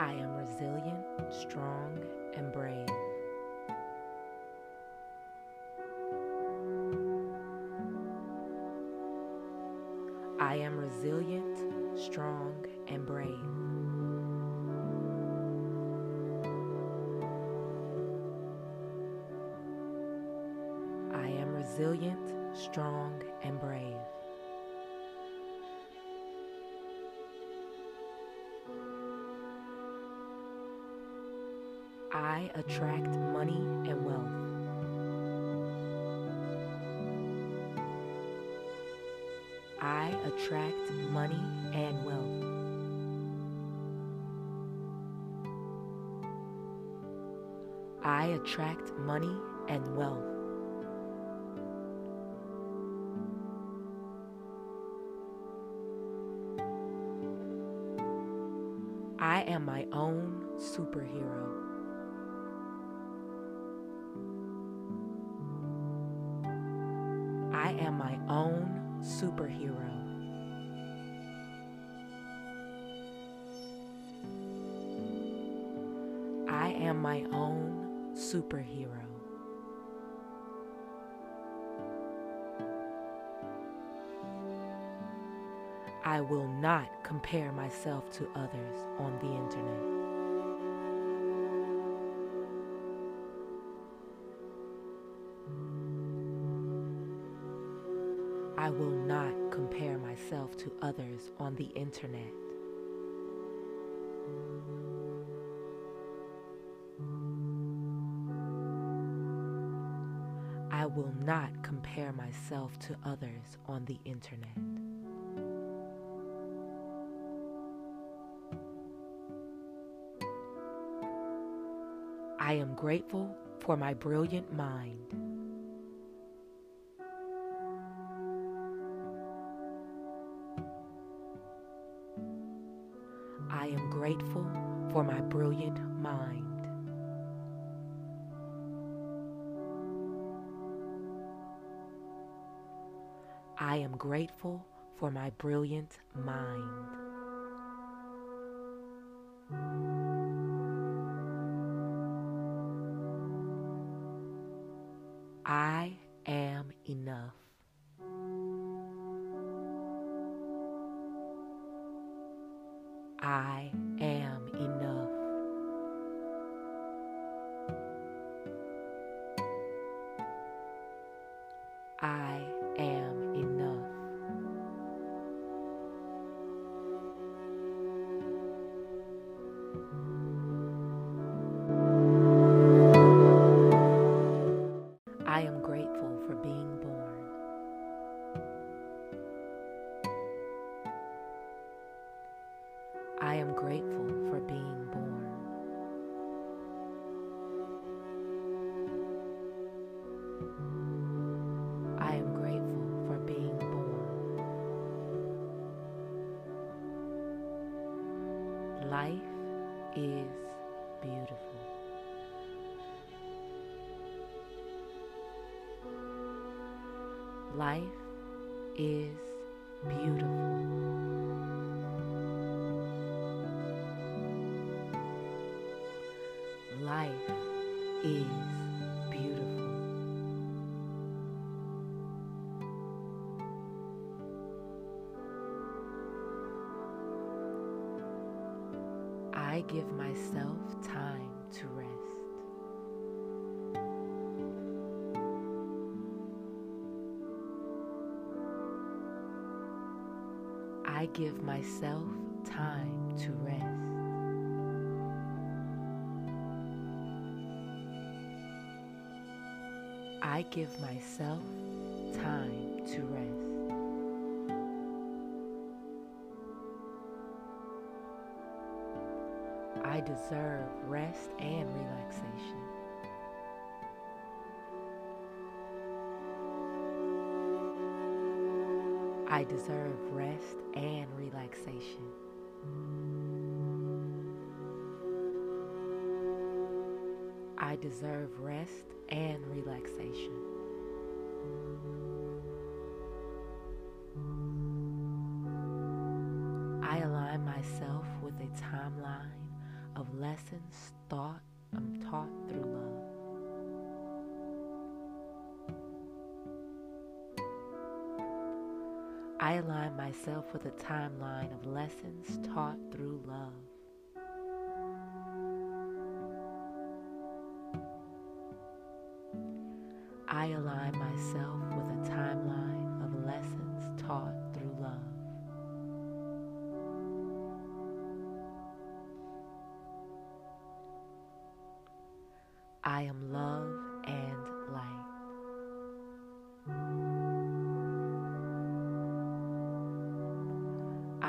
I am resilient, strong, and brave. I am resilient, strong, and brave. I am resilient, strong, and brave. I attract money and wealth. I attract money and wealth. I attract money and wealth. I am my own superhero. My own superhero. I am my own superhero. I will not compare myself to others on the internet. I will not compare myself to others on the internet. I will not compare myself to others on the internet. I am grateful for my brilliant mind. Grateful for my brilliant mind. I am grateful for my brilliant mind. I am enough. I am Life is beautiful. Life is I give myself time to rest. I give myself time to rest. I deserve rest and relaxation. I deserve rest and relaxation. I deserve rest and relaxation. I align myself with a timeline of lessons taught through love. I align myself with a timeline of lessons taught through love. I am love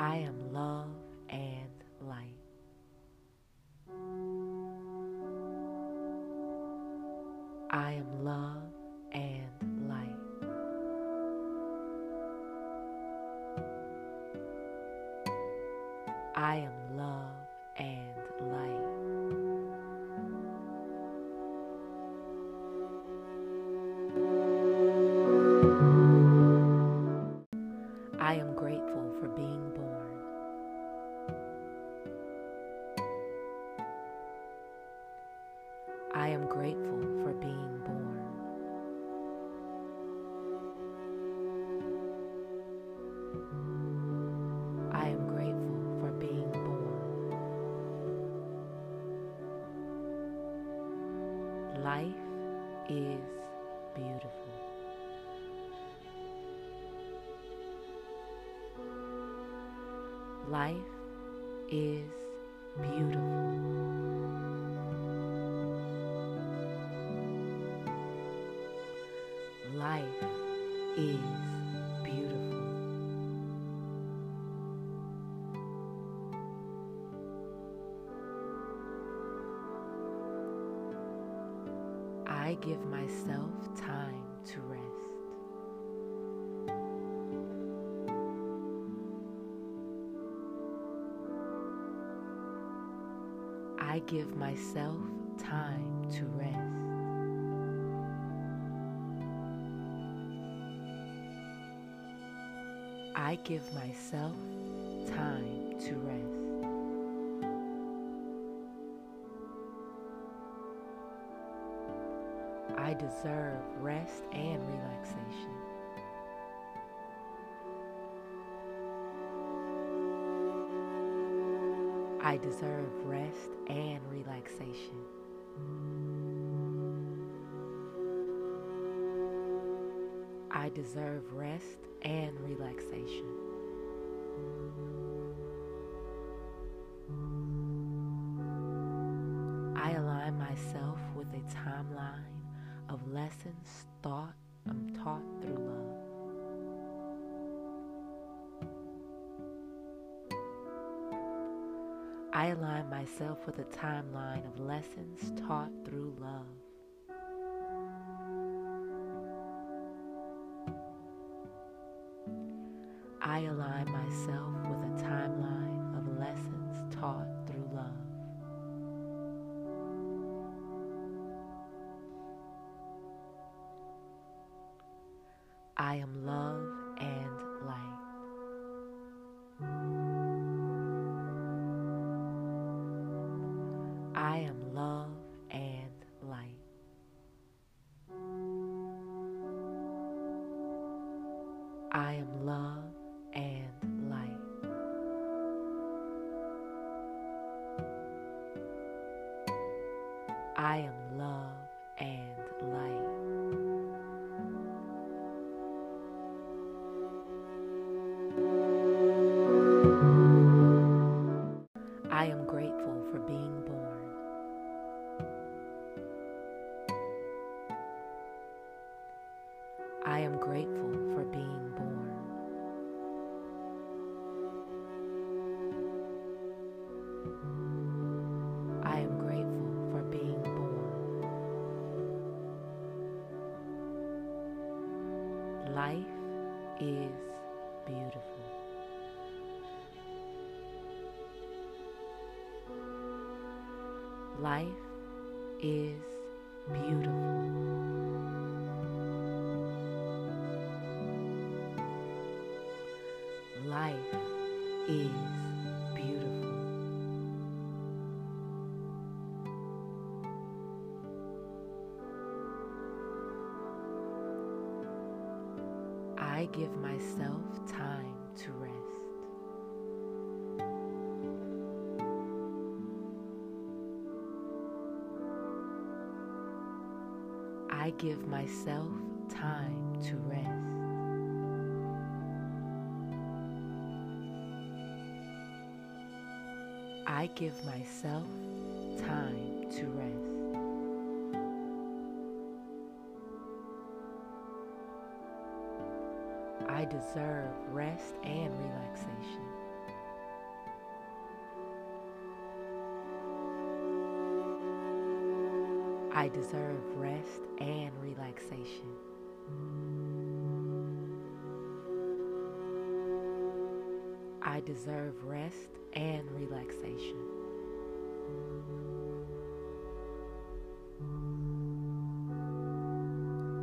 I am love and light. I am love and light. I am love and light. I am grateful for being born. Life is beautiful. Life is beautiful. I give myself time to rest. I give myself time to rest. I give myself time to rest. I deserve rest and relaxation. I deserve rest and relaxation. I deserve rest and relaxation. Myself with a timeline of lessons taught through love. I align myself I am love I am grateful for being born. I am grateful for being born. Life is beautiful. Life is beautiful. is beautiful. I give myself time to rest. I give myself time to rest. I give myself time to rest. I deserve rest and relaxation. I deserve rest and relaxation. I deserve rest and relaxation.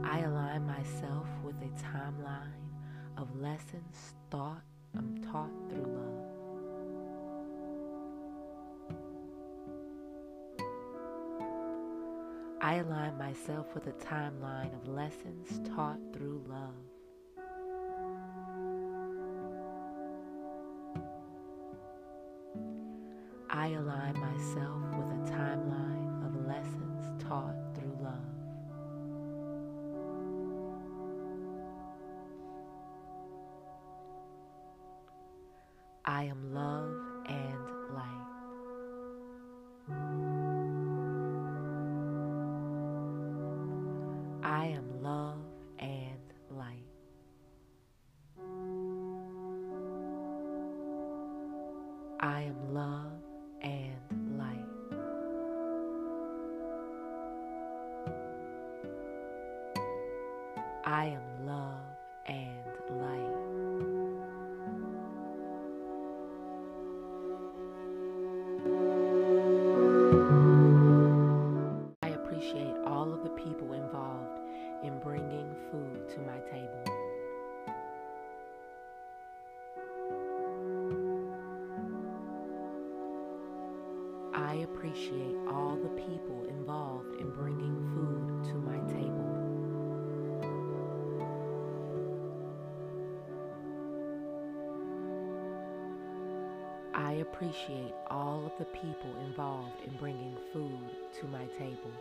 I align myself with a timeline of lessons thought I'm taught through love. I align myself with a timeline of lessons taught through love. I align myself with a timeline of lessons taught through love. I am love and light. I am love and light. I am love appreciate all the people involved in bringing food to my table. I appreciate all of the people involved in bringing food to my table.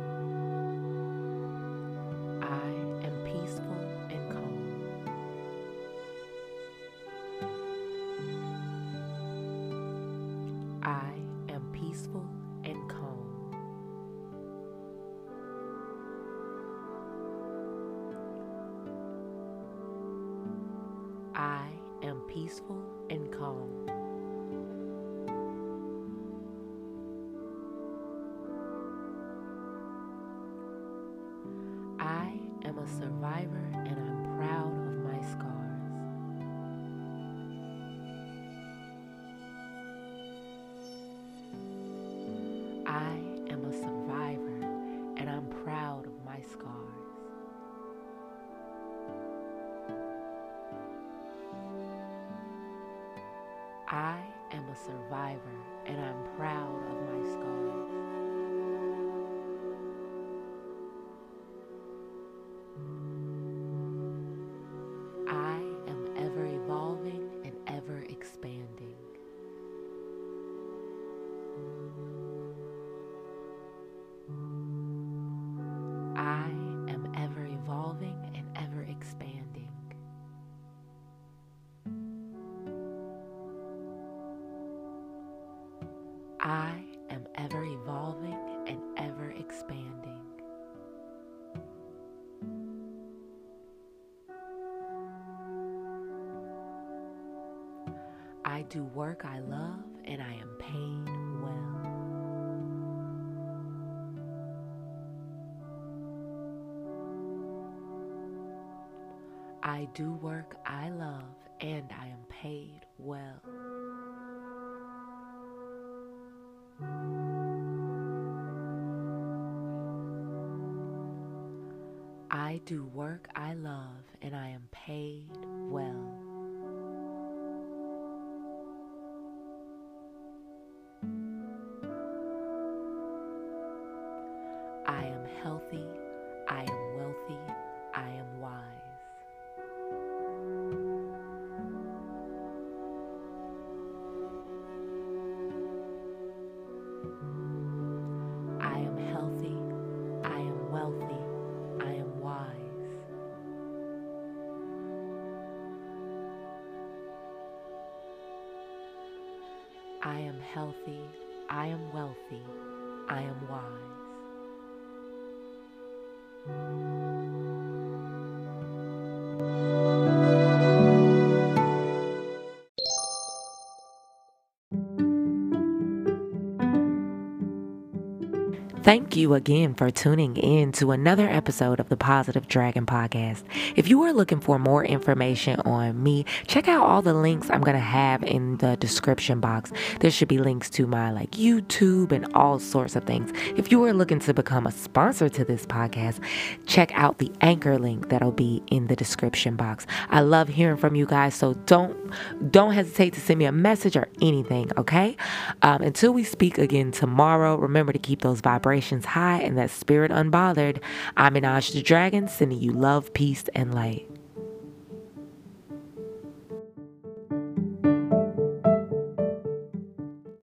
I peaceful and calm. Survivor and I'm proud of my scars. I do work I love and I am paid well. I do work I love and I am paid well. I do work I love and I am paid well. I am healthy. I am wealthy. I am wise. Thank you again for tuning in to another episode of the Positive Dragon Podcast. If you are looking for more information on me, check out all the links I'm going to have in the description box. There should be links to my like YouTube and all sorts of things. If you are looking to become a sponsor to this podcast, check out the anchor link that'll be in the description box. I love hearing from you guys, so don't don't hesitate to send me a message or anything, okay? Um, until we speak again tomorrow, remember to keep those vibrations vibrations high and that spirit unbothered. I'm Minaj the Dragon, sending you love, peace, and light.